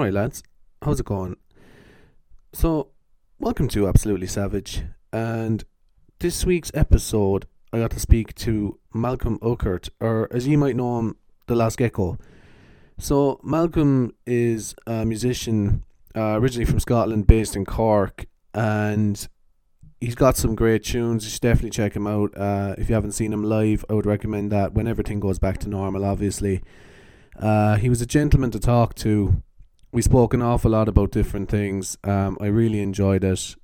All right, lads. How's it going? So, welcome to Absolutely Savage. And this week's episode, I got to speak to Malcolm Urquhart, or as you might know him, the Lost Gecko. So, Malcolm is a musician uh, originally from Scotland, based in Cork, and he's got some great tunes. You should definitely check him out. Uh, if you haven't seen him live, I would recommend that when everything goes back to normal, obviously. Uh, he was a gentleman to talk to. We spoke an awful lot about different things. Um, I really enjoyed it.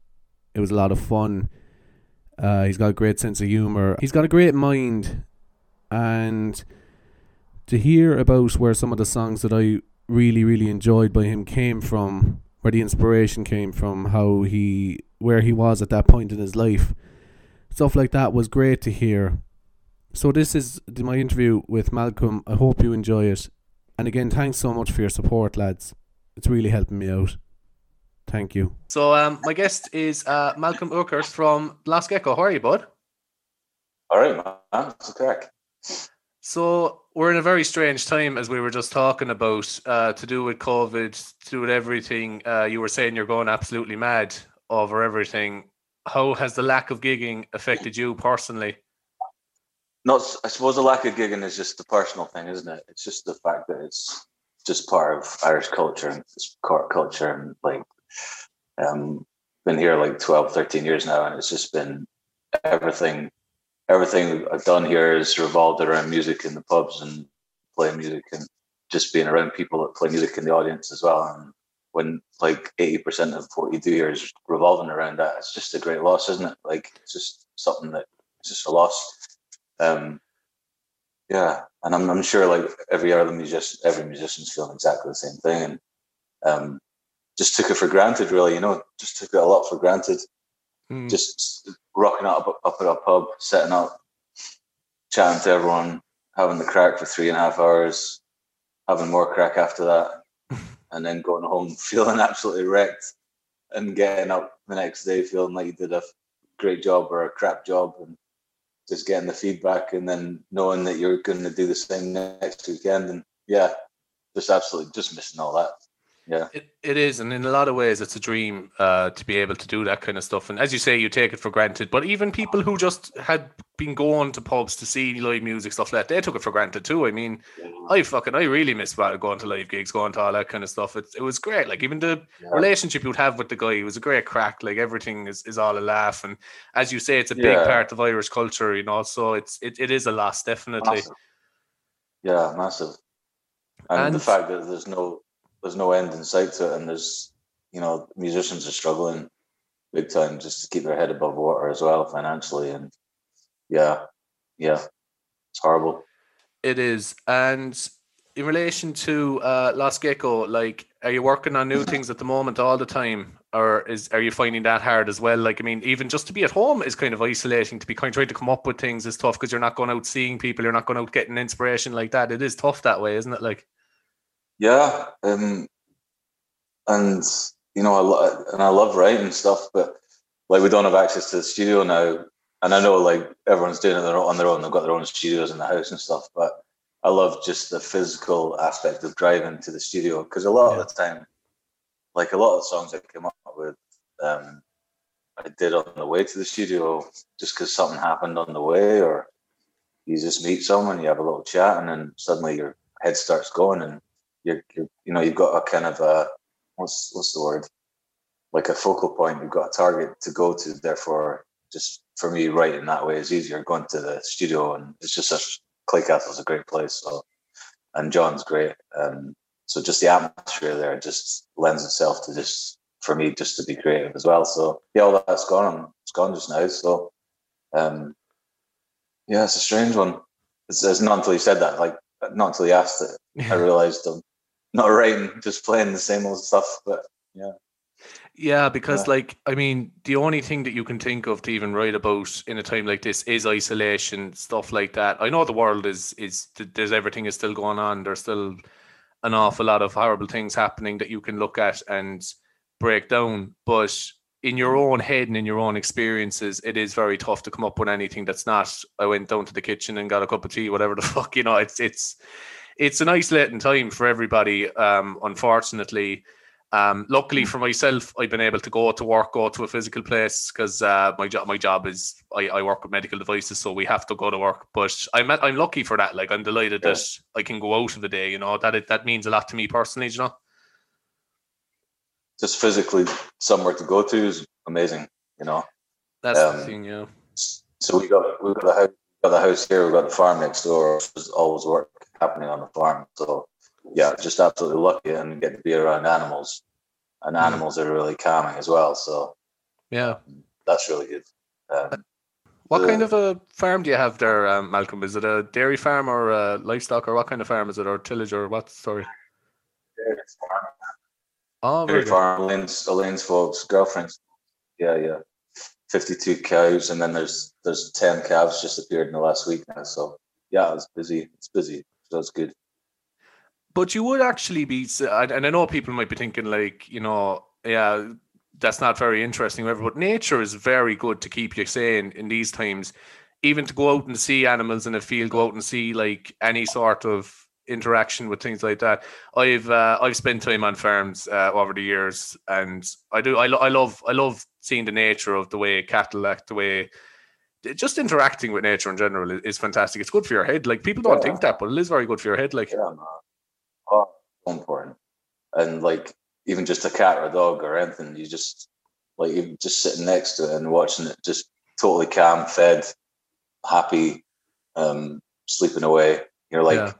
It was a lot of fun. Uh, he's got a great sense of humor. He's got a great mind, and to hear about where some of the songs that I really, really enjoyed by him came from, where the inspiration came from, how he, where he was at that point in his life, stuff like that was great to hear. So this is my interview with Malcolm. I hope you enjoy it. And again, thanks so much for your support, lads. It's really helping me out. Thank you. So, um, my guest is uh, Malcolm Urquhart from Lost Gecko. How are you, bud? All right, man. That's correct. So, we're in a very strange time, as we were just talking about, uh, to do with COVID, to do with everything. Uh, you were saying you're going absolutely mad over everything. How has the lack of gigging affected you personally? Not, I suppose the lack of gigging is just the personal thing, isn't it? It's just the fact that it's just part of Irish culture and culture, and like, um, been here like 12, 13 years now, and it's just been everything. Everything I've done here is revolved around music in the pubs and playing music and just being around people that play music in the audience as well. And when like 80% of what you do here is revolving around that, it's just a great loss, isn't it? Like, it's just something that it's just a loss um, yeah, and I'm, I'm sure like every other musician, every musician's feeling exactly the same thing, and um, just took it for granted, really. You know, just took it a lot for granted. Mm. Just rocking up up at a pub, setting up, chatting to everyone, having the crack for three and a half hours, having more crack after that, and then going home feeling absolutely wrecked, and getting up the next day feeling like you did a great job or a crap job, and just getting the feedback and then knowing that you're going to do the same next weekend and yeah just absolutely just missing all that yeah it, it is and in a lot of ways it's a dream uh, to be able to do that kind of stuff and as you say you take it for granted but even people who just had been going to pubs to see live music stuff like that they took it for granted too i mean yeah. i fucking i really miss about going to live gigs going to all that kind of stuff it, it was great like even the yeah. relationship you'd have with the guy it was a great crack like everything is, is all a laugh and as you say it's a yeah. big part of irish culture you know so it's it, it is a loss definitely massive. yeah massive and, and the fact that there's no there's no end in sight to it, and there's you know musicians are struggling big time just to keep their head above water as well financially, and yeah, yeah, it's horrible. It is, and in relation to uh, Lost Gecko, like, are you working on new things at the moment all the time, or is are you finding that hard as well? Like, I mean, even just to be at home is kind of isolating. To be kind of trying to come up with things is tough because you're not going out seeing people, you're not going out getting inspiration like that. It is tough that way, isn't it? Like, yeah, um, and you know, I lo- and I love writing stuff, but like we don't have access to the studio now. And I know like everyone's doing it on their own; they've got their own studios in the house and stuff. But I love just the physical aspect of driving to the studio because a lot yeah. of the time, like a lot of the songs I came up with, um, I did on the way to the studio just because something happened on the way, or you just meet someone, you have a little chat, and then suddenly your head starts going, and you're, you're you know you've got a kind of a what's what's the word? Like a focal point you've got a target to go to therefore just for me writing that way is easier. Going to the studio and it's just a such Castle's a great place so and John's great um, so just the atmosphere there just lends itself to just for me just to be creative as well. So yeah all that's gone. It's gone just now so um, yeah it's a strange one. It's, it's not until you said that like not until you asked it I realized um, not writing, just playing the same old stuff. But yeah. Yeah, because yeah. like I mean, the only thing that you can think of to even write about in a time like this is isolation, stuff like that. I know the world is is there's everything is still going on. There's still an awful lot of horrible things happening that you can look at and break down. But in your own head and in your own experiences, it is very tough to come up with anything that's not. I went down to the kitchen and got a cup of tea, whatever the fuck you know. It's it's it's an isolating time for everybody. Um, unfortunately, um, luckily for myself, I've been able to go to work, go to a physical place because uh, my job, my job is I, I, work with medical devices, so we have to go to work. But I'm I'm lucky for that. Like I'm delighted yeah. that I can go out of the day. You know that it, that means a lot to me personally. You know, just physically somewhere to go to is amazing. You know, that's um, the thing. Yeah. So we got we got the house, got the house here. We got the farm next door. Always work happening on the farm. So yeah, just absolutely lucky and get to be around animals, and hmm. animals are really calming as well. So yeah, that's really good. Um, what kind of a farm do you have there, um, Malcolm? Is it a dairy farm or a livestock, or what kind of farm is it, or tillage, or what Sorry. Dairy farm. Oh, dairy farm. Elaine's, Elaine's folks, girlfriends. Yeah, yeah. Fifty-two cows, and then there's there's ten calves just appeared in the last week now. So yeah, it's busy. It's busy. So it's good but you would actually be, and I know people might be thinking like, you know, yeah, that's not very interesting, whatever. But nature is very good to keep you sane in these times. Even to go out and see animals in a field, go out and see like any sort of interaction with things like that. I've uh, I've spent time on farms uh, over the years, and I do I, lo- I love I love seeing the nature of the way cattle act, the way just interacting with nature in general is, is fantastic. It's good for your head. Like people don't yeah. think that, but it is very good for your head. Like yeah, oh, so important. And like even just a cat or a dog or anything, you just like you just sitting next to it and watching it just totally calm, fed, happy, um, sleeping away. You're like, yeah.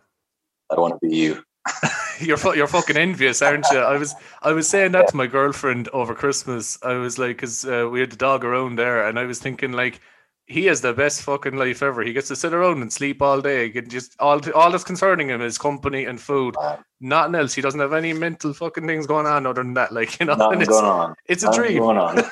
I want to be you. you're fu- you're fucking envious, aren't you? I was I was saying that to my girlfriend over Christmas. I was like, because uh, we had the dog around there, and I was thinking like, he has the best fucking life ever. He gets to sit around and sleep all day. He can just all all that's concerning him is company and food. Nothing else. He doesn't have any mental fucking things going on other than that. Like you know, Nothing it's, going on. It's a Nothing dream. Going on.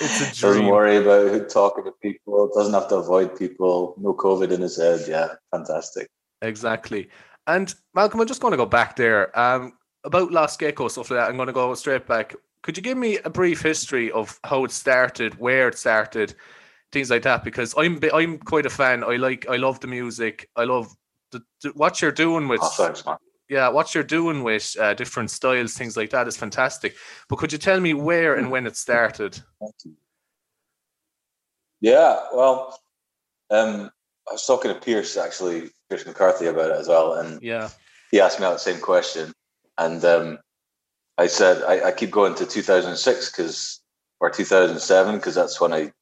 it's a dream. Doesn't worry about talking to people. Doesn't have to avoid people. No COVID in his head. Yeah, fantastic. Exactly. And Malcolm, I'm just going to go back there. Um, about Lost Gecko stuff like that. I'm going to go straight back. Could you give me a brief history of how it started, where it started, things like that? Because I'm I'm quite a fan. I like I love the music. I love the, the what you're doing with. Oh, thanks, man. Yeah, what you're doing with uh, different styles, things like that is fantastic. But could you tell me where and when it started? Yeah, well, um, I was talking to Pierce actually, Pierce McCarthy about it as well, and yeah, he asked me that same question, and um, I said I, I keep going to 2006 because or 2007 because that's when I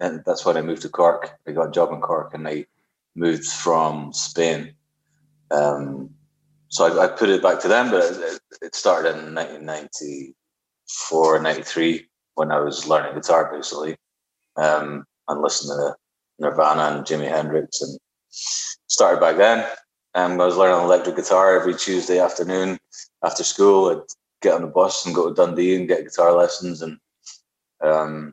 and that's when I moved to Cork. I got a job in Cork and I moved from Spain. Um, so I, I, put it back to them, but it, it started in 1994, 93 when I was learning guitar basically um, and listening to Nirvana and Jimi Hendrix and started back then. Um, I was learning electric guitar every Tuesday afternoon after school. I'd get on the bus and go to Dundee and get guitar lessons. And um,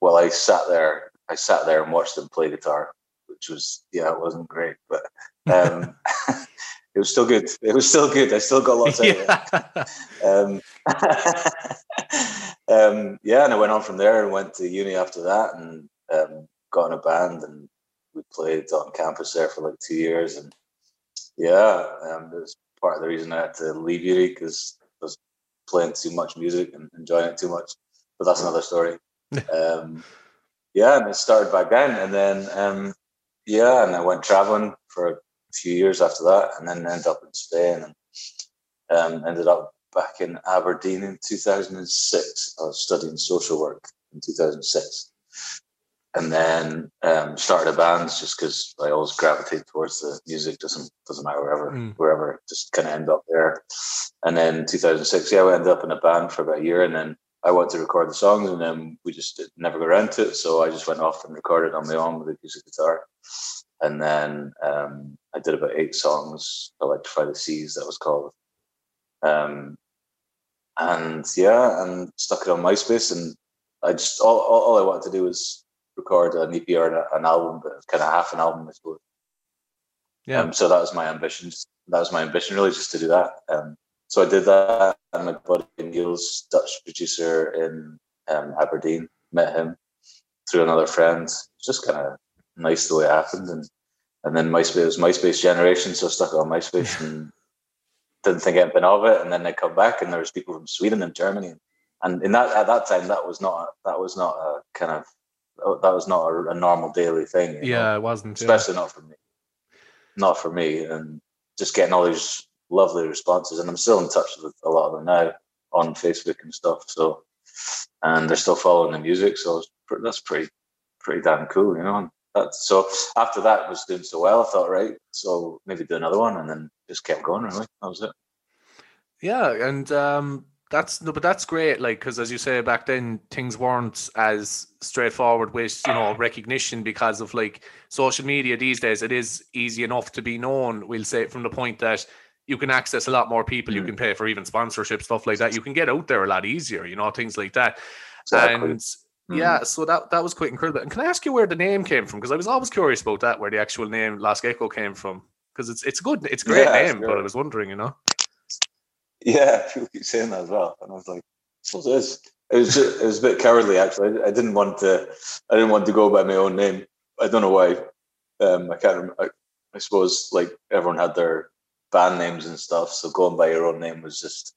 well, I sat there. I sat there and watched them play guitar, which was yeah, it wasn't great, but um, it was still good. It was still good. I still got lots of it. Um, um, yeah, and I went on from there and went to uni after that, and um, got in a band, and we played on campus there for like two years, and yeah, um, it was part of the reason I had to leave uni because I was playing too much music and enjoying it too much. But that's another story. um, yeah, and it started back then, and then um, yeah, and I went traveling for a few years after that, and then ended up in Spain, and um, ended up back in Aberdeen in 2006. I was studying social work in 2006 and then um, started a band just because I always gravitate towards the music. Doesn't doesn't matter wherever mm. wherever just kind of end up there. And then 2006, yeah, we ended up in a band for about a year, and then I wanted to record the songs, and then we just never got around to it. So I just went off and recorded on my own with a acoustic guitar. And then um, I did about eight songs, "Electrify the Seas," that was called. Um, and yeah, and stuck it on MySpace, and I just all, all, all I wanted to do was record an EP or an album, but kind of half an album, I suppose. Yeah. Um, so that was my ambition. That was my ambition, really, just to do that. Um, so I did that, and my buddy Niels, Dutch producer in um, Aberdeen, met him through another friend. It's just kind of nice the way it happened, and and then MySpace was MySpace generation, so stuck on MySpace and didn't think anything of it. And then they come back, and there was people from Sweden and Germany, and in that at that time that was not that was not a kind of that was not a, a normal daily thing. Yeah, know? it wasn't, especially yeah. not for me. Not for me, and just getting all these lovely responses, and I'm still in touch with a lot of them now on Facebook and stuff. So, and they're still following the music, so that's pretty pretty damn cool, you know. And that's so after that was doing so well, I thought, right, so maybe do another one, and then just kept going. Really, that was it. Yeah, and um, that's no, but that's great. Like, because as you say, back then things weren't as straightforward with you know recognition because of like social media these days. It is easy enough to be known. We'll say from the point that you can access a lot more people. Mm. You can pay for even sponsorship stuff like that. You can get out there a lot easier. You know things like that. Exactly. And mm. yeah, so that that was quite incredible. And can I ask you where the name came from? Because I was always curious about that, where the actual name Lost Gecko came from. Because it's it's good, it's a great yeah, name. But I was wondering, you know. Yeah, people keep saying that as well, and I was like, "What is?" It was just, it was a bit cowardly actually. I, didn't want to. I didn't want to go by my own name. I don't know why. Um, I can't. Remember. I, I suppose like everyone had their band names and stuff, so going by your own name was just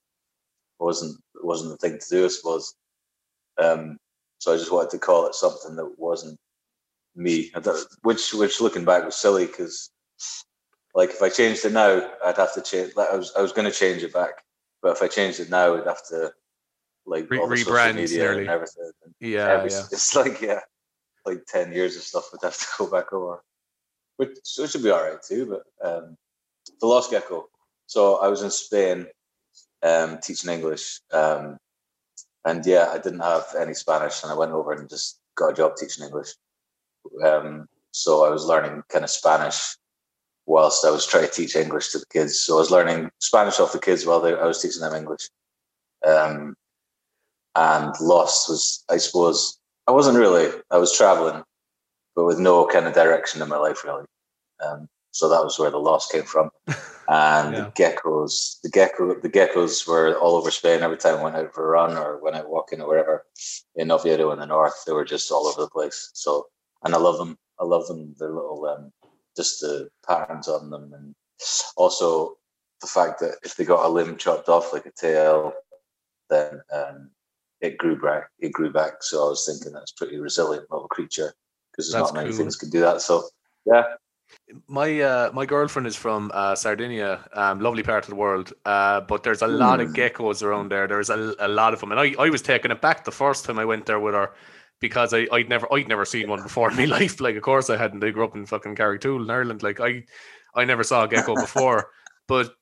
wasn't wasn't the thing to do. I suppose. Um, so I just wanted to call it something that wasn't me. Which which looking back was silly because like if I changed it now, I'd have to change. I was I was going to change it back, but if I changed it now, I'd have to like Re- rebrand media and everything. And yeah, every, yeah. It's like yeah, like ten years of stuff would have to go back over, which which would be all right too. But um, the Lost Gecko. So I was in Spain um, teaching English, um, and yeah, I didn't have any Spanish, and I went over and just got a job teaching English. Um, so I was learning kind of Spanish whilst I was trying to teach English to the kids. So I was learning Spanish off the kids while they, I was teaching them English. Um, and Lost was, I suppose, I wasn't really, I was traveling, but with no kind of direction in my life, really. Um, so that was where the Lost came from. And yeah. the geckos, the gecko, the geckos were all over Spain. Every time I went out for a run or went out walking or wherever in Oviedo in the north, they were just all over the place. So, and I love them. I love them. They're little um, just the patterns on them, and also the fact that if they got a limb chopped off, like a tail, then um, it grew back. It grew back. So I was thinking that's pretty resilient little creature because there's that's not many cool. things can do that. So yeah. My uh, my girlfriend is from uh, Sardinia, um, lovely part of the world. Uh, but there's a mm. lot of hmm. geckos around there. There's a, a lot of them, and I, I was taken aback the first time I went there with her because I, I'd never I'd never seen one before in my life. Like of course I hadn't. I grew up in fucking Carrigtwohill in Ireland. Like I I never saw a gecko before. but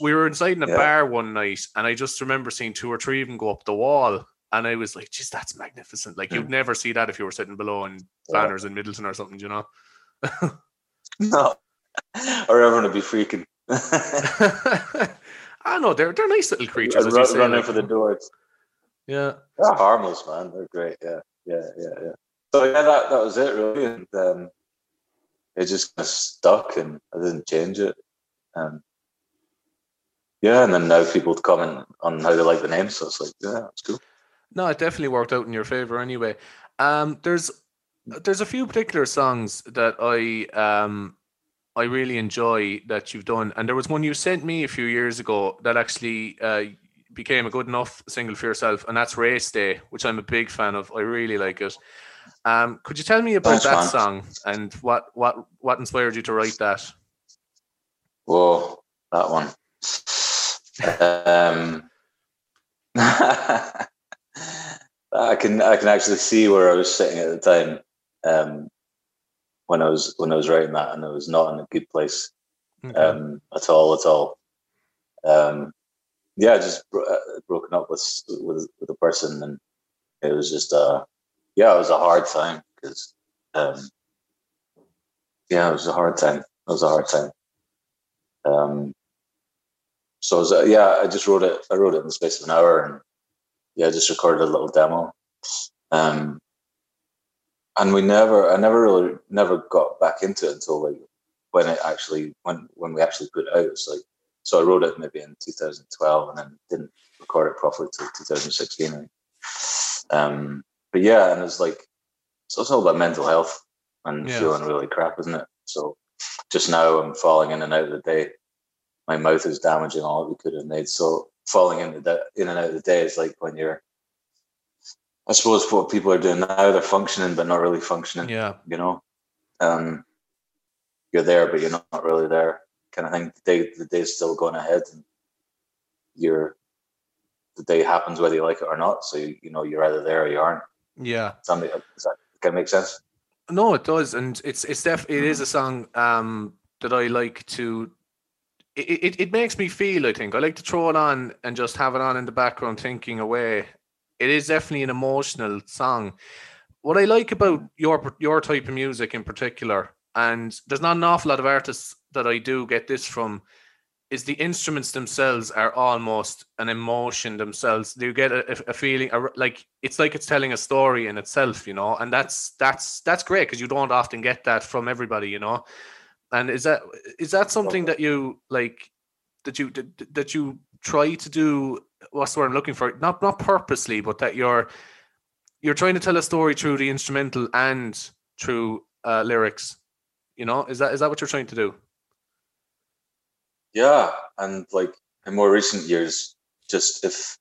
we were inside in a yeah. bar one night and I just remember seeing two or three of them go up the wall. And I was like, geez, that's magnificent. Like you'd hmm. never see that if you were sitting below in banners in Midleton or something, you know? no. Or everyone would be freaking. Ah, I know they're they're nice little creatures. Run, running like, for the doors. Yeah. They're harmless, man. They're great. Yeah. Yeah. Yeah. Yeah. So yeah, that, that was it really. And um, it just kind of stuck and I didn't change it. Um, yeah, and then now people comment on how they like the name, so it's like, yeah, that's cool. No, it definitely worked out in your favor anyway. Um, there's there's a few particular songs that I um I really enjoy that you've done, and there was one you sent me a few years ago that actually uh, became a good enough single for yourself, and that's Race Day, which I'm a big fan of. I really like it. Um, could you tell me about that song and what what what inspired you to write that? Whoa, that one. um, I can I can actually see where I was sitting at the time um, when I was when I was writing that, and I was not in a good place okay. um, at all at all. Um, yeah, just uh, broken up with with with a person, and it was just uh yeah, it was a hard time because um yeah, it was a hard time. It was a hard time. Um, so was, uh, yeah, I just wrote it. I wrote it in the space of an hour, and yeah, I just recorded a little demo. Um, and we never, I never really, never got back into it until like when it actually, when when we actually put it out. It's like so I wrote it maybe in 2012 and then didn't record it properly till 2016. Um, but yeah, and it's like, so it's all about mental health and yeah. feeling really crap, isn't it? So just now I'm falling in and out of the day. My mouth is damaging all we could have made. So falling into the in and out of the day is like when you're I suppose what people are doing now, they're functioning but not really functioning. Yeah. You know? Um you're there but you're not really there kind of thing. The day the day's still going ahead and you're the day happens whether you like it or not. So you, you know you're either there or you aren't. Yeah. Something does that can make sense? No, it does, and it's it's def it is a song um that I like to. It, it, it makes me feel. I think I like to throw it on and just have it on in the background, thinking away. It is definitely an emotional song. What I like about your your type of music in particular, and there's not an awful lot of artists that I do get this from, is the instruments themselves are almost an emotion themselves. You get a, a feeling a, like it's like it's telling a story in itself, you know, and that's that's that's great because you don't often get that from everybody, you know. And is that is that something that you like that you that, that you try to do? What's word I'm looking for? Not not purposely, but that you're you're trying to tell a story through the instrumental and through uh, lyrics. You know, is that is that what you're trying to do? Yeah, and like in more recent years, just if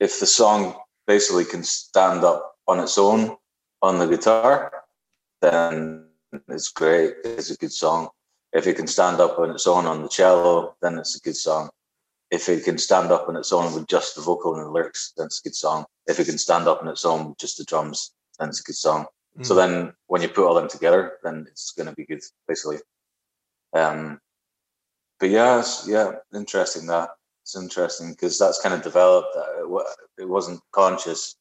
if the song basically can stand up on its own on the guitar, then it's great. It's a good song. If it can stand up on its own on the cello, then it's a good song. If it can stand up on its own with just the vocal and the lyrics, then it's a good song. If it can stand up on its own with just the drums, then it's a good song. Mm. So then when you put all them together, then it's going to be good, basically. Um, but yeah, yeah, interesting that. It's interesting because that's kind of developed. That It wasn't conscious,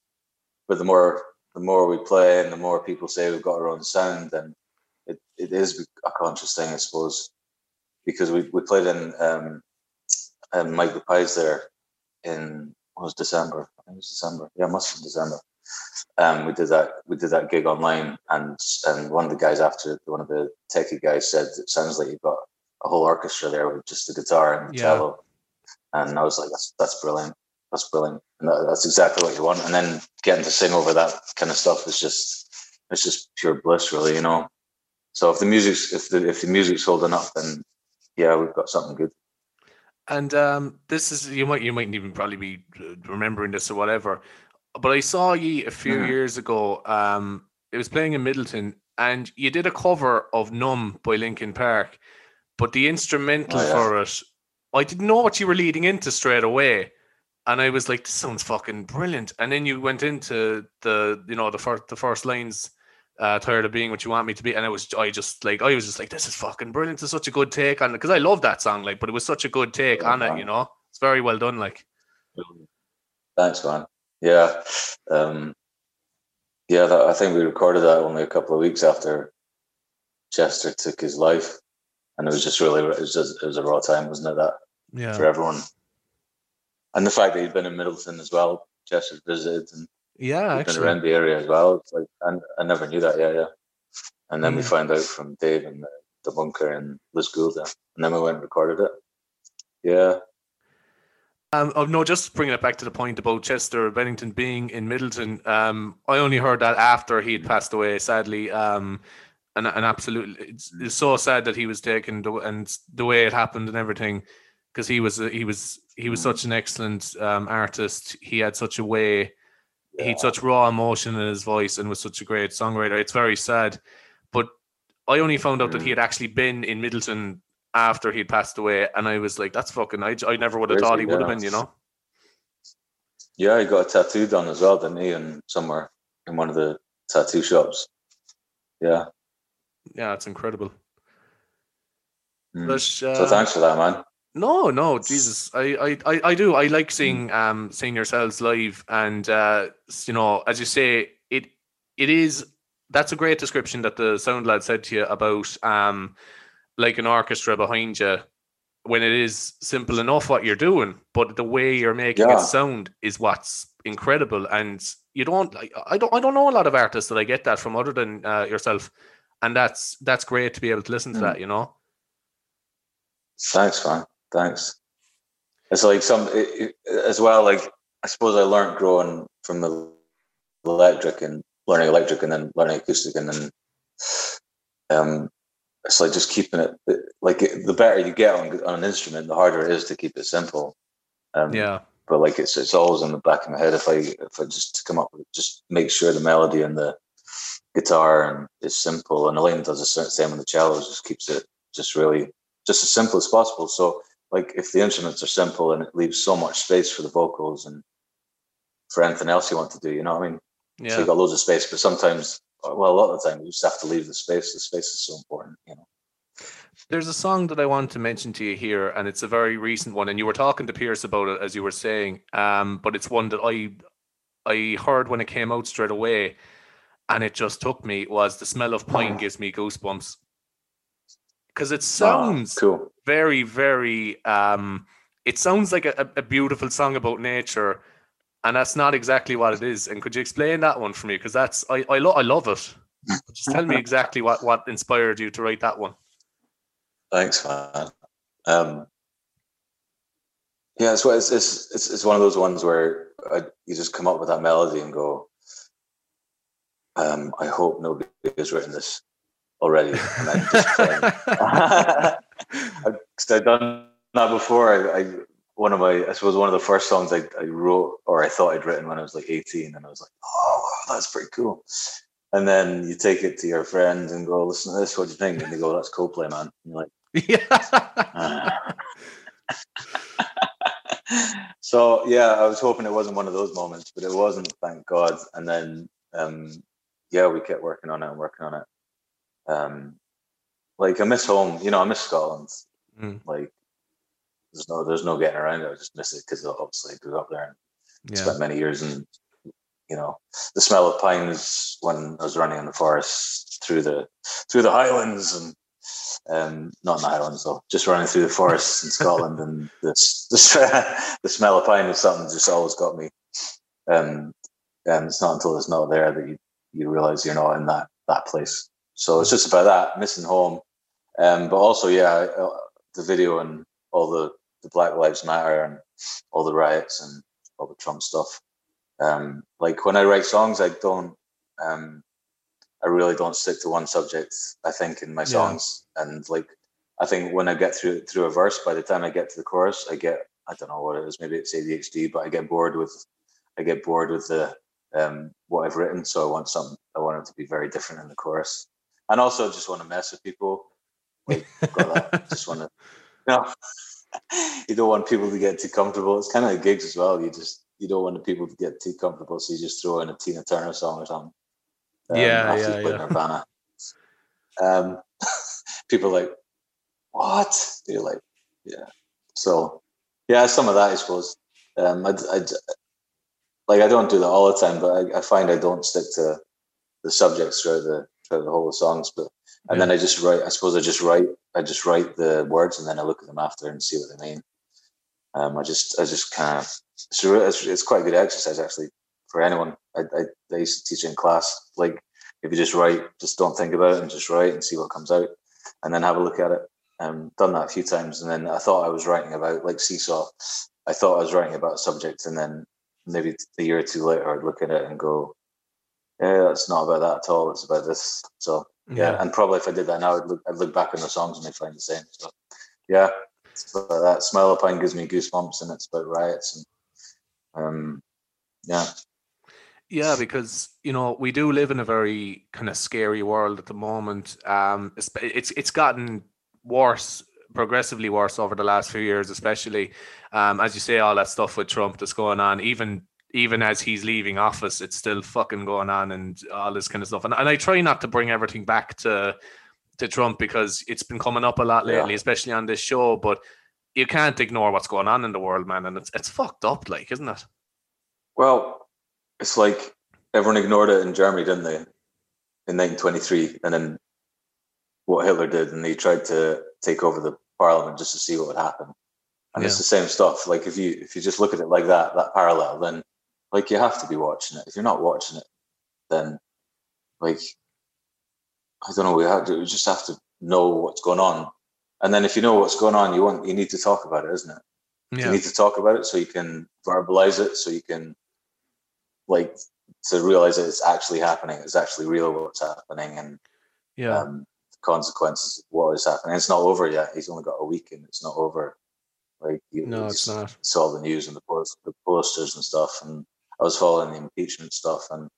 but the more the more we play and the more people say we've got our own sound, then it, it is a conscious thing, I suppose. Because we, we played in um, and Mike Pies there in was December. I think it was December. Yeah, it must have been December. Um, we did that. We did that gig online, and and one of the guys after one of the techie guys said, "It sounds like you've got a whole orchestra there with just the guitar and the yeah. cello. And I was like, that's that's brilliant. That's brilliant. And that, that's exactly what you want. And then getting to sing over that kind of stuff is just it's just pure bliss, really, you know. So if the music's if the if the music's holding up, then yeah, we've got something good. And um, this is you might you might even probably be remembering this or whatever, but I saw you a few mm-hmm. years ago. Um, it was playing in Midleton, and you did a cover of "Numb" by Linkin Park, but the instrumental oh, yeah. for it, I didn't know what you were leading into straight away. And I was like, this sounds fucking brilliant. And then you went into the, you know, the first the first lines, uh, tired of being what you want me to be. And I was I just like I was just like, this is fucking brilliant. It's such a good take on it. Because I love that song, like, but it was such a good take on it, you know. It's very well done, like. Thanks, man. Yeah. Um yeah, that, I think we recorded that only a couple of weeks after Chester took his life and it was just really it was just it was a raw time, wasn't it? That yeah. for everyone, and the fact that he'd been in Midleton as well, Chester visited and yeah, been around the area as well. It's like and I never knew that. Yeah, yeah. And then we found out from Dave and the, the bunker and Liz Gould, and then we went and recorded it. Yeah. Um, oh no, just bringing it back to the point about Chester Bennington being in Midleton. Um, I only heard that after he'd passed away. Sadly, um, and and absolutely, it's, it's so sad that he was taken and the way it happened and everything, because he was he was he was such an excellent um, artist. He had such a way, yeah. he had such raw emotion in his voice, and was such a great songwriter. It's very sad, but I only found out that he had actually been in Midleton after he'd passed away, and I was like, "That's fucking." I, I never would have thought he would have been, you know. Yeah, he got a tattoo done as well, didn't he? And somewhere in one of the tattoo shops. Yeah yeah, it's incredible. Mm. But, uh, so thanks for that, man. No, no, Jesus, I, I, I, I do. I like seeing mm. um seeing yourselves live, and uh, you know, as you say, it it is. That's a great description that the sound lad said to you about um like an orchestra behind you when it is simple enough what you're doing, but the way you're making yeah. it sound is what's incredible. And you don't, I don't, I don't know a lot of artists that I get that from other than uh, yourself and that's that's great to be able to listen to mm. that. You know. Thanks, man. Thanks. It's like some it, it, as well. Like I suppose I learned growing from the electric and learning electric and then learning acoustic and then um it's like just keeping it like the better you get on, on an instrument, the harder it is to keep it simple. Um, yeah. But like it's it's always in the back of my head if I if I just come up with just make sure the melody and the guitar and is simple and Elaine does the same on the cello just keeps it just really just as simple as possible. So like if the instruments are simple and it leaves so much space for the vocals and for anything else you want to do, you know what I mean? Yeah. So you've got loads of space, but sometimes well a lot of the time you just have to leave the space. The space is so important, you know. There's a song that I want to mention to you here, and it's a very recent one. And you were talking to Pierce about it as you were saying, um, but it's one that I I heard when it came out straight away, and it just took me. Was the smell of pine gives me goosebumps because it sounds oh, cool. very very. Um, it sounds like a, a beautiful song about nature, and that's not exactly what it is. And could you explain that one for me? Because that's I I, lo- I love it. Just tell me exactly what what inspired you to write that one. Thanks, man. Um, yeah, it's, it's it's it's one of those ones where I, you just come up with that melody and go, um, I hope nobody has written this already. And I'm just Because I've done that before. I, I, one of my I suppose one of the first songs I, I wrote or I thought I'd written when I was like 18, and I was like, oh, that's pretty cool. And then you take it to your friends and go, listen to this. What do you think? And they go, that's Coldplay, man. And you're like, yeah. so yeah, I was hoping it wasn't one of those moments, but it wasn't, thank God. And then um, yeah, we kept working on it and working on it. Um, like I miss home, you know, I miss Scotland. Mm. Like there's no there's no getting around it. I just miss it because obviously I grew up there and yeah. spent many years and you know the smell of pines when I was running in the forest through the through the highlands and um, not in the Highlands though, just running through the forests in Scotland, and this, this the smell of pine is something that just always got me. Um, and it's not until it's not there that you, you realize you're not in that that place. So it's just about that missing home, um, but also yeah, uh, the video and all the the Black Lives Matter and all the riots and all the Trump stuff. Um, like when I write songs, I don't um, I really don't stick to one subject. I think in my songs, yeah. and like I think when I get through through a verse, by the time I get to the chorus, I get I don't know what it is. Maybe it's ADHD, but I get bored with I get bored with the um, what I've written. So I want something. I want it to be very different in the chorus, and also just want to mess with people. Like, just want to, you know, you don't want people to get too comfortable. It's kind of like gigs as well. You just you don't want the people to get too comfortable, so you just throw in a Tina Turner song or something. Um, yeah, yeah, yeah. Nirvana. Um, people like, what? They're like, yeah. So, yeah, some of that, I suppose. Um, I, I, like I don't do that all the time, but I, I find I don't stick to the subjects throughout the throughout the whole of songs. But and yeah. then I just write. I suppose I just write. I just write the words, and then I look at them after and see what they mean. Um, I just, I just kind of. It's, it's quite a good exercise actually for anyone. I, I, I used to teach in class. Like if you just write, just don't think about it and just write and see what comes out, and then have a look at it. Um, done that a few times, and then I thought I was writing about like seesaw. I thought I was writing about a subject, and then maybe a year or two later, I'd look at it and go, "Yeah, it's not about that at all. It's about this." So yeah, yeah. and probably if I did that now, I'd look, I'd look back on the songs and I'd find the same. So yeah, that smell of pine gives me goosebumps, and it's about riots and um, yeah, yeah, because you know we do live in a very kind of scary world at the moment. Um, it's it's, it's gotten worse, progressively worse over the last few years, especially um, as you say, all that stuff with Trump that's going on. Even even as he's leaving office, it's still fucking going on and all this kind of stuff. And, and I try not to bring everything back to to Trump because it's been coming up a lot lately, yeah. especially on this show. But you can't ignore what's going on in the world, man, and it's it's fucked up, like, isn't it? Well, it's like everyone ignored it in Germany, didn't they? In 1923, and then what Hitler did, and he tried to take over the parliament just to see what would happen. And yeah. it's the same stuff. Like if you if you just look at it like that, that parallel, then like you have to be watching it. If you're not watching it, then like I don't know. We have to. We just have to know what's going on, and then if you know what's going on, you want you need to talk about it, isn't it? Yeah. You need to talk about it so you can verbalize it, so you can like to realize that it's actually happening. It's actually real what's happening, and yeah, um, consequences of what is happening. It's not over yet. He's only got a week and it's not over. Like you, no, it's not. Saw the news and the post, the posters and stuff, and I was following the impeachment stuff. And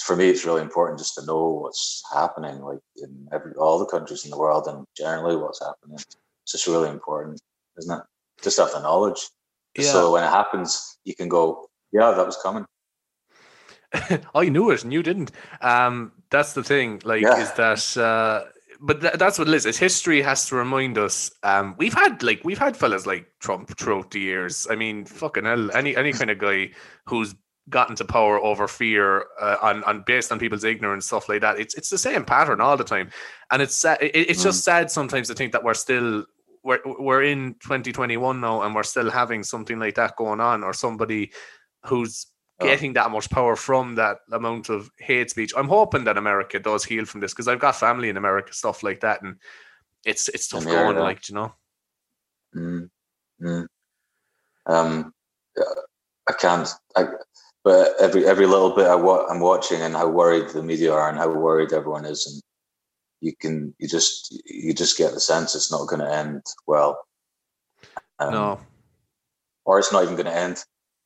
for me, it's really important just to know what's happening, like in every all the countries in the world, and generally what's happening. It's just really important, isn't it? Just have the knowledge, yeah. so when it happens, you can go, "Yeah, that was coming." I knew it and you didn't. Um, that's the thing. Like, yeah. is that uh, but th- that's what it is. It's history has to remind us. Um, we've had like we've had fellas like Trump throughout the years. I mean, fucking hell, any any kind of guy who's gotten to power over fear uh, on, on based on people's ignorance stuff like that. It's it's the same pattern all the time, and it's sad. It, it's mm. just sad sometimes to think that we're still we're we're in 2021 now and we're still having something like that going on, or somebody who's. Getting that much power from that amount of hate speech. I'm hoping that America does heal from this because I've got family in America, stuff like that, and it's it's tough going, like you know. Mm, mm. Um, I can't. I, but every every little bit I wa- I'm watching and how worried the media are and how worried everyone is, and you can you just you just get the sense it's not going to end well. Um, no, or it's not even going to end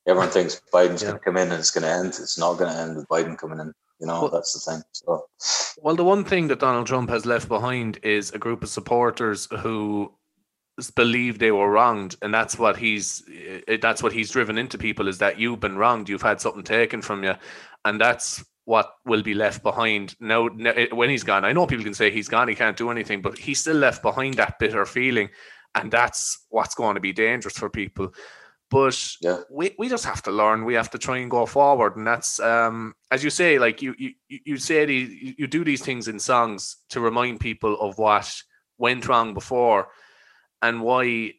everyone thinks Biden's yeah. going to come in and it's going to end. It's not going to end with Biden coming in. You know, well, that's the thing. So, well, the one thing that Donald Trump has left behind is a group of supporters who believe they were wronged, and that's what he's eh, that's what he's driven into people is that you've been wronged, you've had something taken from you, and that's what will be left behind now eh, when he's gone. I know people can say he's gone, he can't do anything, but he's still left behind that bitter feeling, and that's what's going to be dangerous for people. But yeah. we, we just have to learn. We have to try and go forward, and that's um, as you say, like you you you say these, you do these things in songs to remind people of what went wrong before, and why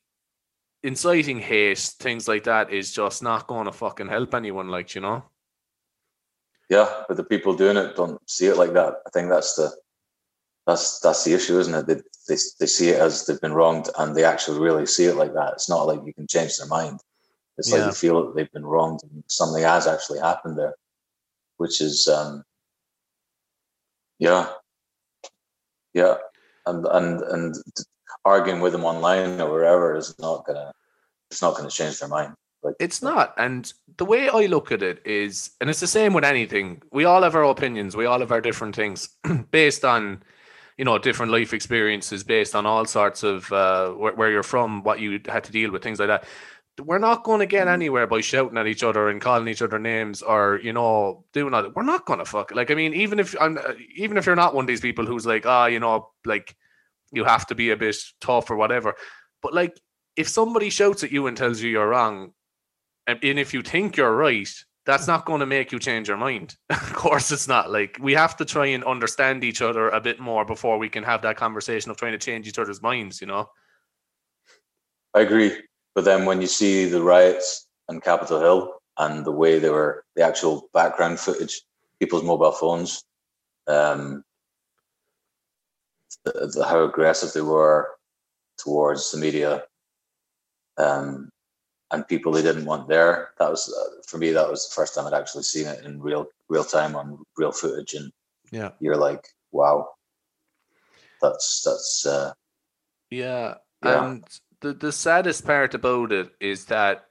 inciting hate, things like that, is just not going to fucking help anyone. Like you know. Yeah, but the people doing it don't see it like that. I think that's the that's that's the issue, isn't it? They, they, they see it as they've been wronged, and they actually really see it like that. It's not like you can change their mind. It's yeah. like they feel that they've been wronged and something has actually happened there, which is, um, yeah, yeah, and and and arguing with them online or wherever is not gonna, it's not gonna change their mind. Like, it's not. And the way I look at it is, and it's the same with anything. We all have our opinions. We all have our different things based on, you know, different life experiences, based on all sorts of uh, where, where, you're from, what you had to deal with, things like that we're not going to get mm. anywhere by shouting at each other and calling each other names or you know doing all that. We're not going to fuck. Like I mean, even if I'm, uh, even if you're not one of these people who's like, ah, oh, you know, like you have to be a bit tough or whatever. But like, if somebody shouts at you and tells you you're wrong, and if you think you're right, that's not going to make you change your mind. of course, it's not. Like we have to try and understand each other a bit more before we can have that conversation of trying to change each other's minds. You know. I agree. But then when you see the riots on Capitol Hill and the way they were, the actual background footage, people's mobile phones, um, the, the, how aggressive they were towards the media, um, and people they didn't want there. That was uh, for me. That was the first time I'd actually seen it in real real time on real footage, and yeah, you're like, wow, that's that's uh, yeah. yeah. and the, the saddest part about it is that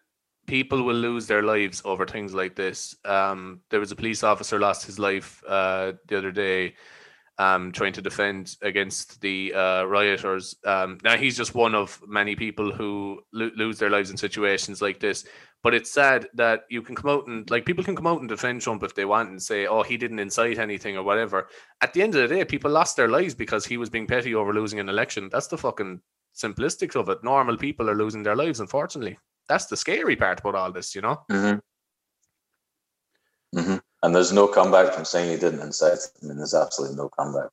people will lose their lives over things like this. Um, there was a police officer lost his life uh, the other day, um, trying to defend against the uh, rioters. Um, now he's just one of many people who lo- lose their lives in situations like this. But it's sad that you can come out and like people can come out and defend Trump if they want and say, "Oh, he didn't incite anything" or whatever. At the end of the day, people lost their lives because he was being petty over losing an election. That's the fucking simplistic of it. Normal people are losing their lives, unfortunately. That's the scary part about all this, you know? Mm-hmm. Mm-hmm. And there's no comeback from saying he didn't incite. I mean, there's absolutely no comeback.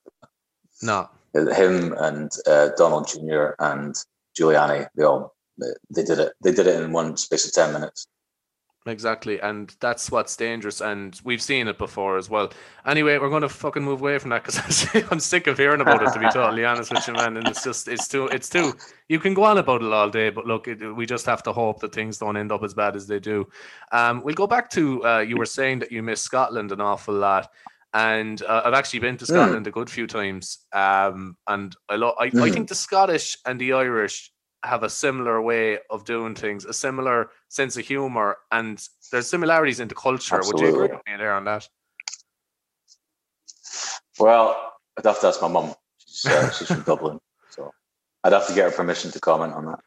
No. Him and uh, Donald Jr. and Giuliani, they all they did it. They did it in one space of ten minutes. Exactly, and that's what's dangerous, and we've seen it before as well. Anyway, we're going to fucking move away from that because I'm sick of hearing about it. To be totally honest with you, man, and it's just it's too it's too. You can go on about it all day, but look, it, we just have to hope that things don't end up as bad as they do. Um, we'll go back to uh, you were saying that you miss Scotland an awful lot, and uh, I've actually been to hmm. Scotland mm. a good few times. Um, and I, lo- I, mm. I hmm. think the Scottish and the Irish have a similar way of doing things, a similar sense of humor, and there's similarities into culture. Absolutely. Would you agree with me there on that? Well, I'd have to ask my mum. She's, uh, she's from Dublin, so I'd have to get her permission to comment on that.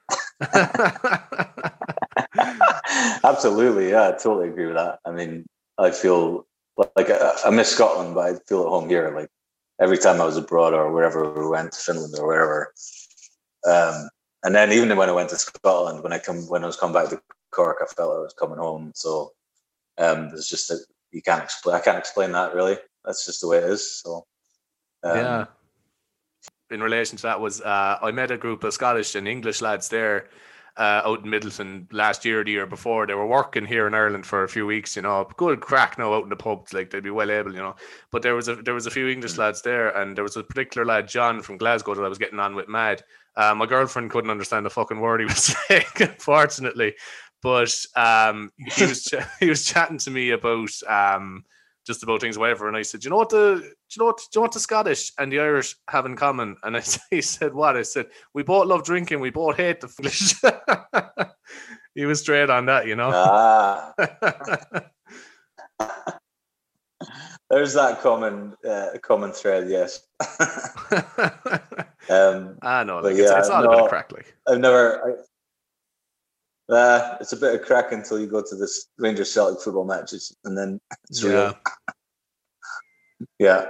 Absolutely, yeah, I totally agree with that. I mean, I feel like I, I miss Scotland, but I feel at home here. Like every time I was abroad or wherever we went, Finland or wherever. Um, and then even when I went to Scotland, when I come when I was coming back to Cork, I felt I was coming home. So um, just that you can't explain. I can't explain that really. That's just the way it is. So um, yeah. In relation to that, was uh, I met a group of Scottish and English lads there uh, out in Midleton last year or the year before. They were working here in Ireland for a few weeks, you know, good crack now out in the pubs, like they'd be well able, you know. But there was a there was a few English mm. lads there, and there was a particular lad, John from Glasgow, that I was getting on with mad. Uh, my girlfriend couldn't understand the fucking word he was saying, unfortunately. But um, he was ch- he was chatting to me about um, just about things, whatever. And I said, you know what the, you know what, do you know what the Scottish and the Irish have in common? And I he said, what? I said, we both love drinking, we both hate the English. he was straight on that, you know. Ah. There's that common uh, common thread, yes. um, I know, like, yeah, it's, it's not no, a bit of crack, like. I've never. Uh, it's a bit of crack until you go to this Rangers Celtic football matches, and then it's yeah. real. yeah.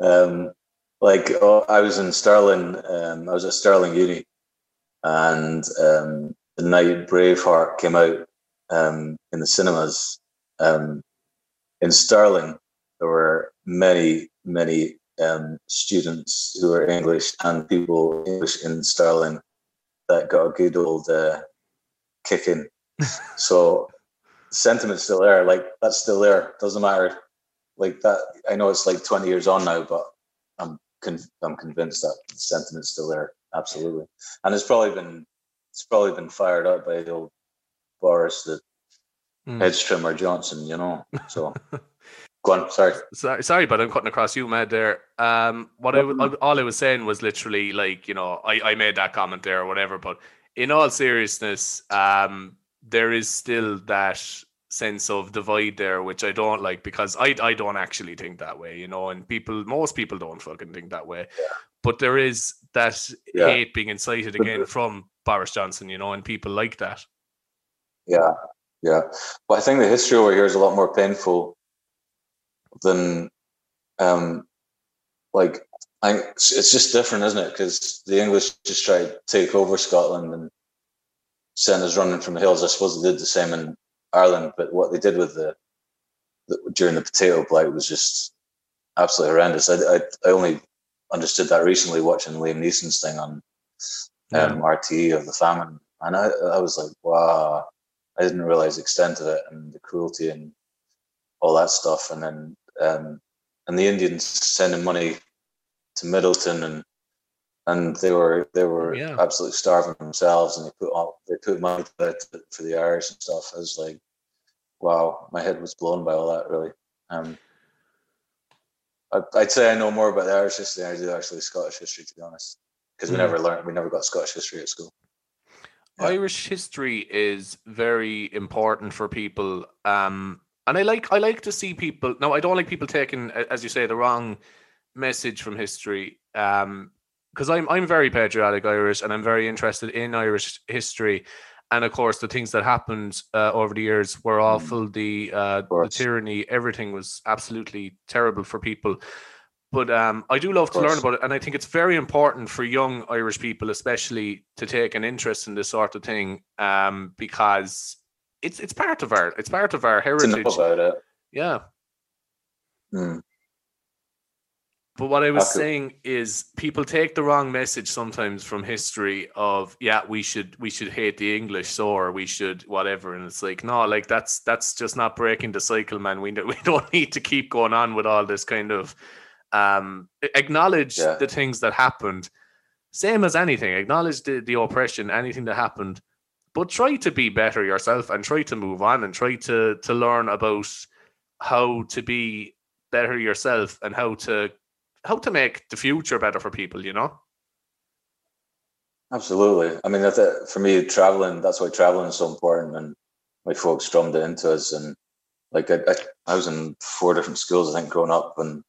Um, like oh, I was in Stirling, Um, I was at Stirling Uni, and um, the night Braveheart came out um, in the cinemas. Um, in Stirling, there were many, many um, students who were English and people English in Stirling that got a good old uh, kicking. so sentiment's still there. Like that's still there. Doesn't matter. Like that. I know it's like 20 years on now, but I'm con- I'm convinced that the sentiment's still there. Absolutely. And it's probably been it's probably been fired up by the old Boris, the mm. Or Johnson, you know. So go on. Sorry. sorry, sorry, but I'm cutting across you, Mad. There. Um, what I all I was saying was literally like you know I I made that comment there or whatever, but in all seriousness, um, there is still that sense of divide there, which I don't like because I I don't actually think that way, you know, and people most people don't fucking think that way. Yeah. But there is that yeah. hate being incited again from Boris Johnson, you know, and people like that. Yeah, yeah. But I think the history over here is a lot more painful than, um, like, I, it's just different, isn't it? Because the English just tried to take over Scotland and send us running from the hills. I suppose they did the same in Ireland, but what they did with the, the during the potato blight was just absolutely horrendous. I, I, I only understood that recently watching Liam Neeson's thing on um, RTE of the famine, and I, I was like, wow, I didn't realize the extent of it and the cruelty and all that stuff. And then um, and the Indians sending money to Midleton and and they were they were yeah. absolutely starving themselves and they put all they put money for the Irish and stuff. I was like, wow, my head was blown by all that really. Um, I'd say I know more about the Irish history than I do actually Scottish history, to be honest, because we mm. never learned, we never got Scottish history at school. Irish history is very important for people. Um, and I like I like to see people. Now I don't like people taking, as you say, the wrong message from history. Um, because I'm I'm very patriotic Irish and I'm very interested in Irish history. And of course, the things that happened uh, over the years were mm. awful. The uh, the tyranny, everything was absolutely terrible for people. But um, I do love to learn about it, and I think it's very important for young Irish people, especially, to take an interest in this sort of thing, um, because it's it's part of our it's part of our heritage. To know about it. Yeah. Hmm. But what I was okay. saying is people take the wrong message sometimes from history of yeah we should we should hate the English so or we should whatever and it's like no like that's that's just not breaking the cycle man we we don't need to keep going on with all this kind of um, acknowledge yeah. the things that happened. Same as anything, acknowledge the, the oppression, anything that happened, but try to be better yourself and try to move on and try to to learn about how to be better yourself and how to how to make the future better for people. You know. Absolutely. I mean, that for me, traveling. That's why traveling is so important, and my folks drummed it into us. And like I, I, I was in four different schools, I think, growing up, and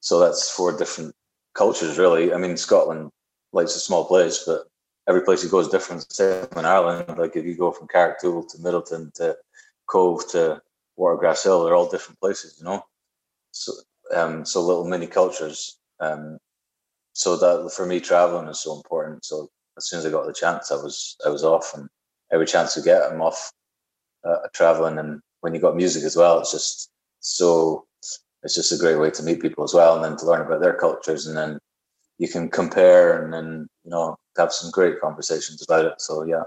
so that's four different cultures, really. I mean, Scotland, like it's a small place, but every place you go is different. Same in Ireland. Like if you go from Carrigtwohill to Midleton to Cobh to Watergrasshill, they're all different places, you know. So, um, so little mini cultures. Um, so that for me, traveling is so important. So as soon as I got the chance, I was I was off, and every chance you get, I'm off uh, traveling. And when you got music as well, it's just so it's just a great way to meet people as well, and then to learn about their cultures, and then you can compare, and then you know have some great conversations about it. So yeah,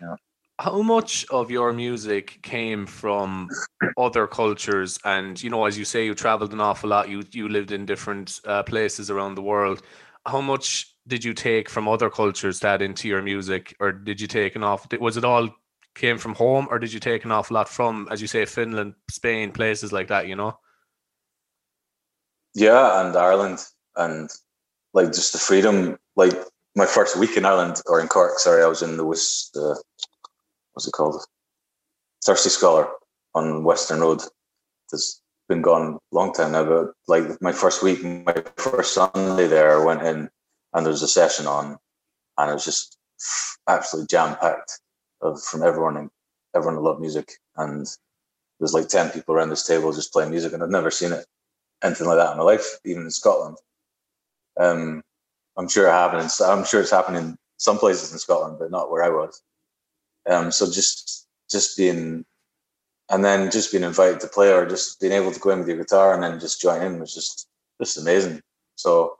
yeah. How much of your music came from other cultures? And you know, as you say, you traveled an awful lot. You you lived in different uh, places around the world. How much did you take from other cultures that into your music, or did you take an off? Was it all came from home, or did you take an awful lot from, as you say, Finland, Spain, places like that? You know. Yeah, and Ireland, and like just the freedom. Like my first week in Ireland or in Cork, sorry, I was in the West. Uh, what's it called? Thirsty Scholar on Western Road. It's been gone a long time now, but like my first week, my first Sunday there, I went in and there was a session on, and it was just absolutely jam packed from everyone and everyone loved music, and there's like ten people around this table just playing music, and I've never seen it anything like that in my life, even in Scotland. Um, I'm sure it happened. I'm sure it's happening some places in Scotland, but not where I was. Um, so just just being, and then just being invited to play, or just being able to go in with your guitar and then just join in was just just amazing. So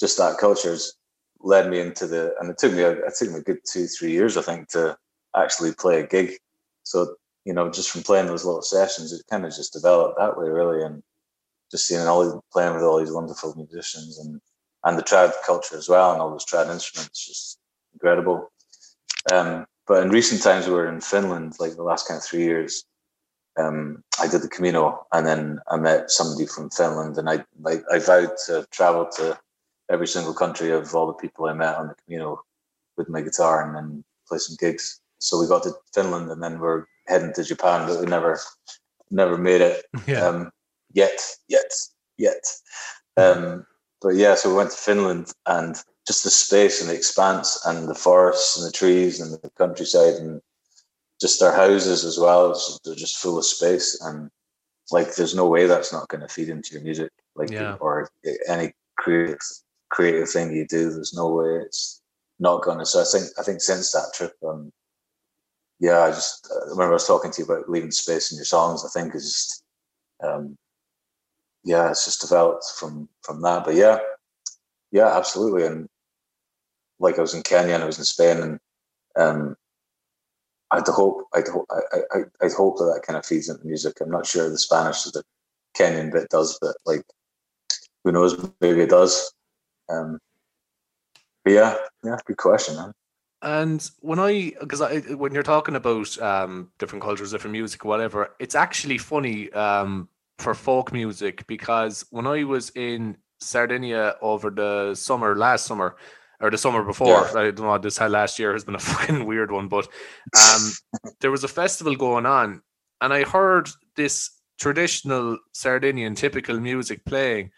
just that culture has led me into the, and it took me, it took me a good two, three years, I think, to actually play a gig. So, you know, just from playing those little sessions, it kind of just developed that way, really. And just seeing all these, playing with all these wonderful musicians and, and the trad culture as well, and all those trad instruments, just incredible. Um, but in recent times, we were in Finland, like the last kind of three years. Um, I did the Camino, and then I met somebody from Finland, and I, I, I vowed to travel to every single country of all the people I met on the Camino with my guitar and then play some gigs. So we got to Finland and then we're heading to Japan, but we never never made it yeah. um, yet, yet, yet. Um, but yeah, so we went to Finland and just the space and the expanse and the forests and the trees and the countryside and just our houses as well. They're just full of space and like there's no way that's not going to feed into your music, like yeah. or any creative creative thing you do. There's no way it's not gonna. So I think I think since that trip, um, yeah, I just I remember I was talking to you about leaving space in your songs. I think is just, um, yeah, it's just developed from from that. But yeah, yeah, absolutely. And like I was in Kenya and I was in Spain, and um, I'd hope I'd hope I, I I'd hope that that kind of feeds into music. I'm not sure the Spanish does the Kenyan bit does, but like who knows? Maybe it does. Um, but yeah, yeah, good question, man. And when I, because I, when you're talking about um, different cultures, different music, whatever, it's actually funny um, for folk music because when I was in Sardinia over the summer, last summer, or the summer before, yeah. I don't know, this last year has been a fucking weird one, but um, there was a festival going on, and I heard this traditional Sardinian typical music playing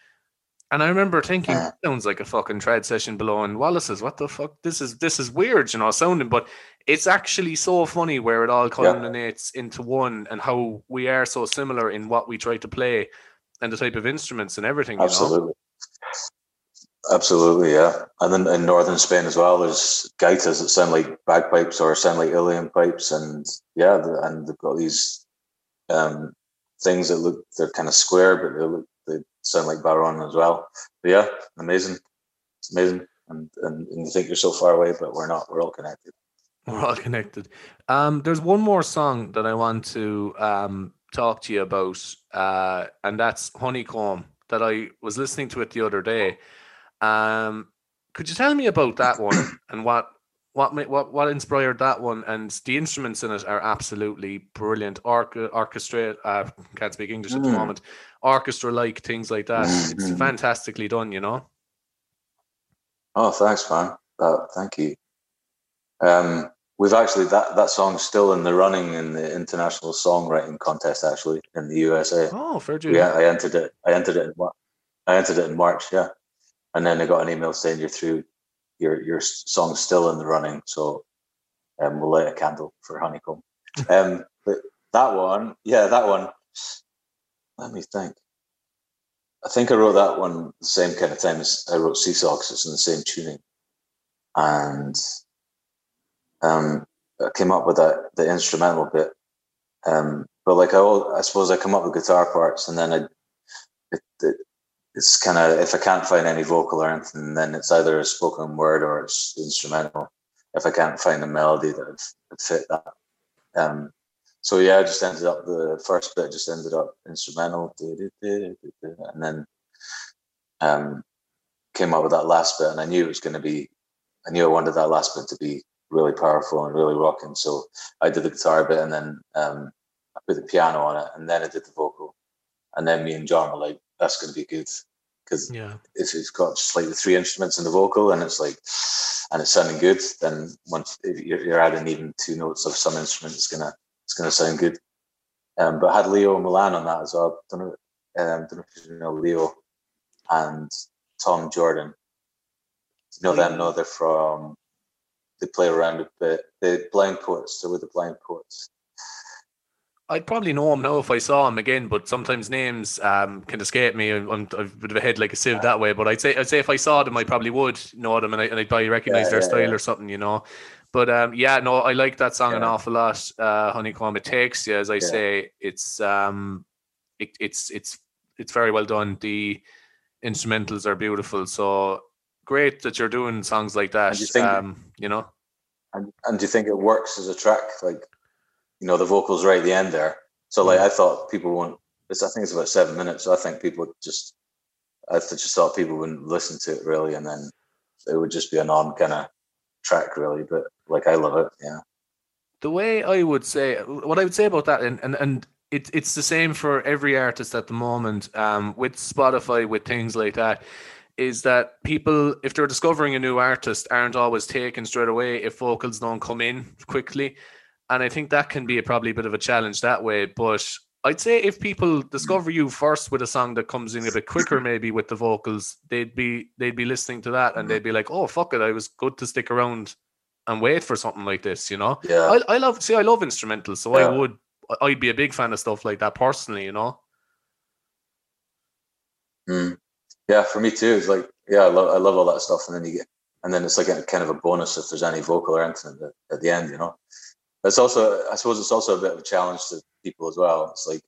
and I remember thinking, sounds like a fucking trad session below in Wallace's. What the fuck? This is this is weird, you know, sounding, but it's actually so funny where it all culminates yeah. into one and how we are so similar in what we try to play and the type of instruments and everything. Absolutely. Know? Absolutely, yeah. And then in northern Spain as well, there's gaitas that sound like bagpipes or sound like Uilleann pipes, and yeah, and they've got these um, things that look they're kind of square, but they look they sound like bodhrán as well. But yeah, amazing. It's amazing. And, and, and you think you're so far away, but we're not. We're all connected. We're all connected. Um, there's one more song that I want to um, talk to you about, uh, and that's Honeycomb. That I was listening to it the other day. Um, could you tell me about that one and what what what what inspired that one? And the instruments in it are absolutely brilliant. Orca, orchestra uh, can't speak english at the mm. moment. Orchestra like things like that. Mm-hmm. it's fantastically done you know? Oh thanks man. Uh, thank you. Um we've actually that that song's still in the running in the international songwriting contest actually in the usa oh fair yeah i entered it i entered it in i entered it in march yeah and then i got an email saying you're through your your song's still in the running, so um, we'll light a candle for honeycomb. um, but that one, yeah, that one. Let me think. I think I wrote that one the same kind of time as I wrote Seesaw because it's in the same tuning, and um, I came up with that the instrumental bit. Um, but like I, I suppose I come up with guitar parts, and then I it, it, it's kind of if I can't find any vocal or anything, then it's either a spoken word or it's instrumental. If I can't find a melody that would fit that, um, so yeah, I just ended up the first bit just ended up instrumental, and then um, came up with that last bit, and I knew it was going to be, I knew I wanted that last bit to be really powerful and really rocking. So I did the guitar bit, and then um, I put the piano on it, and then I did the vocal, and then me and John were like, that's going to be good because yeah. if it's got just like the three instruments in the vocal and it's like and it's sounding good, then once you're, you're adding even two notes of some instrument, it's gonna it's gonna sound good. Um, but I had Leo Milan on that as well. Don't know, um, don't know if you know Leo and Tom Jordan. You know them? No, they're from. They play around a bit. The Blind Poets. They're with the Blind Poets. I'd probably know him now if I saw him again, but sometimes names um, can escape me. I'm, I'm a bit of a head like a sieve that way. But I'd say I'd say if I saw them, I probably would know them, and, I, and I'd probably recognize yeah, their yeah, style yeah. or something, you know. But um, yeah, no, I like that song an awful lot. Uh, Honeycomb, it takes you, as I say, it's um, it, it's it's it's very well done. The instrumentals are beautiful, so great that you're doing songs like that. You, um, you know. And, and do you think it works as a track? Like you know, the vocals right at the end there. So like I thought people won't. It's, I think it's about seven minutes. So I think people just, I just thought people wouldn't listen to it really, and then it would just be a non kind of track really. But like I love it. Yeah. The way I would say, what I would say about that, and and and it, it's the same for every artist at the moment um, with Spotify, with things like that, is that people, if they're discovering a new artist, aren't always taken straight away if vocals don't come in quickly and I think that can be a, probably a bit of a challenge that way. But I'd say if people discover you first with a song that comes in a bit quicker, maybe with the vocals, they'd be they'd be listening to that and they'd be like, "Oh fuck it, I was good to stick around and wait for something like this." You know? Yeah. I, I love see, I love instrumentals, so yeah. I would I'd be a big fan of stuff like that personally. You know? Mm. Yeah, for me too. It's like yeah, I love I love all that stuff, and then you get and then it's like a kind of a bonus if there's any vocal or anything at the, at the end, you know it's also i suppose it's also a bit of a challenge to people as well. It's like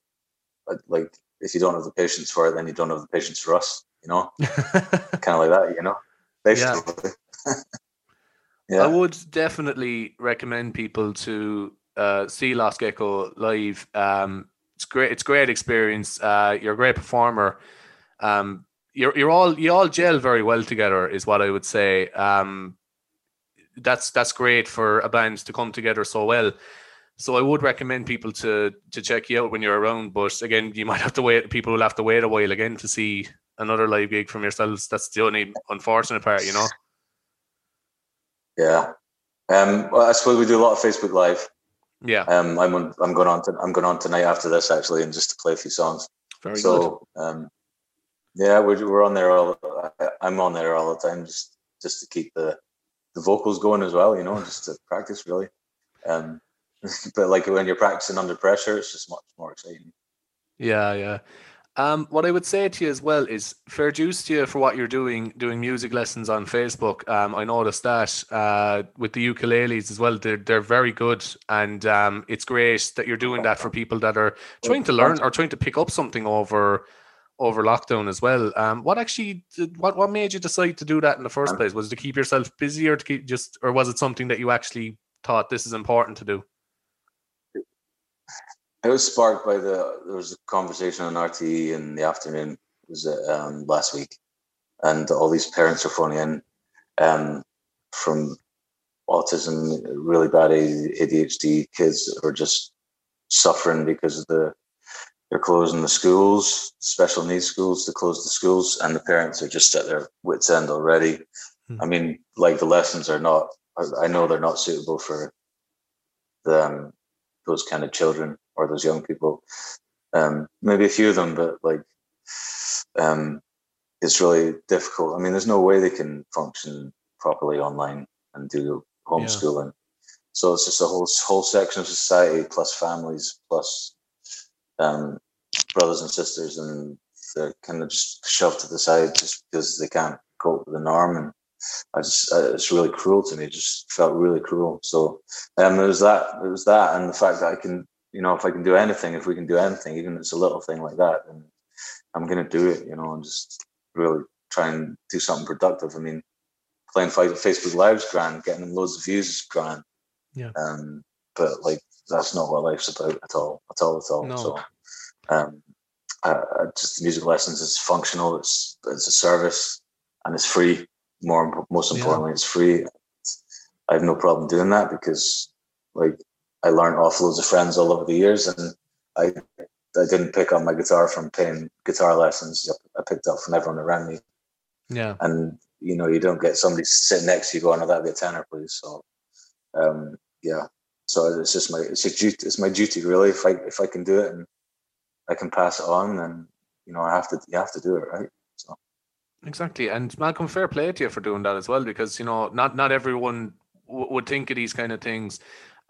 like if you don't have the patience for it then you don't have the patience for us you know? Kind of like that you know? Basically. Yeah. yeah. i would definitely recommend people to uh, see Lost Gecko live. Um, it's great it's great experience. Uh, you're a great performer. Um, you're, you're all you all gel very well together is what i would say. Um, that's that's great for a band to come together so well. So I would recommend people to to check you out when you're around. But again, you might have to wait. People will have to wait a while again to see another live gig from yourselves. That's the only unfortunate part, you know. Yeah. Um. Well, I suppose we do a lot of Facebook Live. Yeah. Um. I'm on, I'm going on to I'm going on tonight after this actually, and just to play a few songs. Very so, good. Um. Yeah, we're we're on there all. I'm on there all the time, just just to keep the the vocals going as well, you know, just to practice really. Um, but like when you're practicing under pressure, it's just much more exciting. Yeah, yeah. Um, what I would say to you as well is fair dues to you for what you're doing, doing music lessons on Facebook. Um, I noticed that uh, with the ukuleles as well. They're they're very good, and um, it's great that you're doing that for people that are trying to learn or trying to pick up something over over lockdown as well. Um, what actually, did, what what made you decide to do that in the first place? Was it to keep yourself busy, or to keep just, or was it something that you actually thought this is important to do? It was sparked by the there was a conversation on RTE in the afternoon. It was um, last week, and all these parents are phoning in um, from autism, really bad ADHD kids are just suffering because of the they're closing the schools, special needs schools, to close the schools, and the parents are just at their wits' end already. Hmm. I mean, like the lessons are not. I know they're not suitable for the, um, those kind of children or those young people. Um, maybe a few of them, but like, um, it's really difficult. I mean, there's no way they can function properly online and do homeschooling. Yeah. So it's just a whole whole section of society plus families plus um, brothers and sisters, and they're kind of just shoved to the side just because they can't cope with the norm. And I just, it's really cruel to me. It just felt really cruel. So um, it was that, it was that, and the fact that I can, you know, if I can do anything, if we can do anything, even if it's a little thing like that, then I'm gonna do it. You know, and just really try and do something productive. I mean, playing Facebook Live's grand, getting loads of views is grand. Yeah. Um, but like that's not what life's about at all, at all, at all. No. So, um, uh, just music lessons is functional. It's it's a service and it's free. More most importantly, yeah. it's free. I have no problem doing that because like I learned off loads of friends all over the years, and I I didn't pick up my guitar from paying guitar lessons. I picked up from everyone around me. Yeah, and you know you don't get somebody sitting next to you going, "Oh, that'd be a tenor, please." So, um, yeah, so it's just my it's a duty, it's my duty really. If I if I can do it and I can pass it on, then you know I have to you have to do it right. So exactly, and Malcolm, fair play to you for doing that as well, because you know not not everyone w- would think of these kind of things.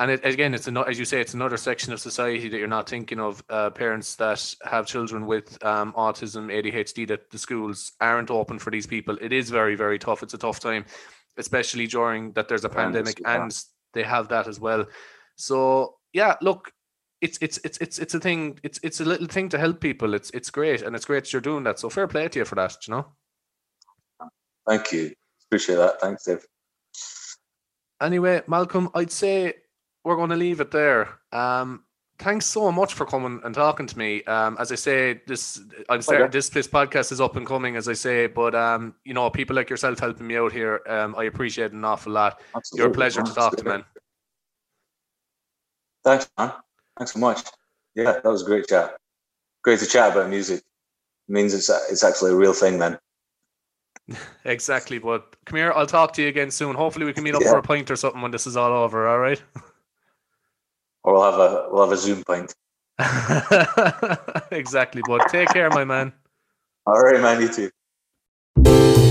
And it, again, it's another, as you say, it's another section of society that you're not thinking of. Uh, parents that have children with um, autism, ADHD, that the schools aren't open for these people. It is very, very tough. It's a tough time, especially during that there's a pandemic and they have that as well. So yeah, look, it's it's it's it's it's a thing. It's it's a little thing to help people. It's it's great, and it's great you're doing that. So fair play to you for that. You know. Thank you. Appreciate that. Thanks, Dave. Anyway, Malcolm, I'd say we're going to leave it there. Um, thanks so much for coming and talking to me. Um, as I say, this I'm starting okay. this this podcast is up and coming, as I say, but um, you know, people like yourself helping me out here, um, I appreciate an awful lot. Absolutely. You're a pleasure to talk to, man. Thanks, man. Thanks so much. Yeah, that was a great chat. Great to chat about music. It means it's it's actually a real thing then. exactly. But come here, I'll talk to you again soon. Hopefully, we can meet up yeah. for a pint or something when this is all over. All right. or we'll have a we'll have a Zoom pint. exactly. But take care, my man. All right, man. You too.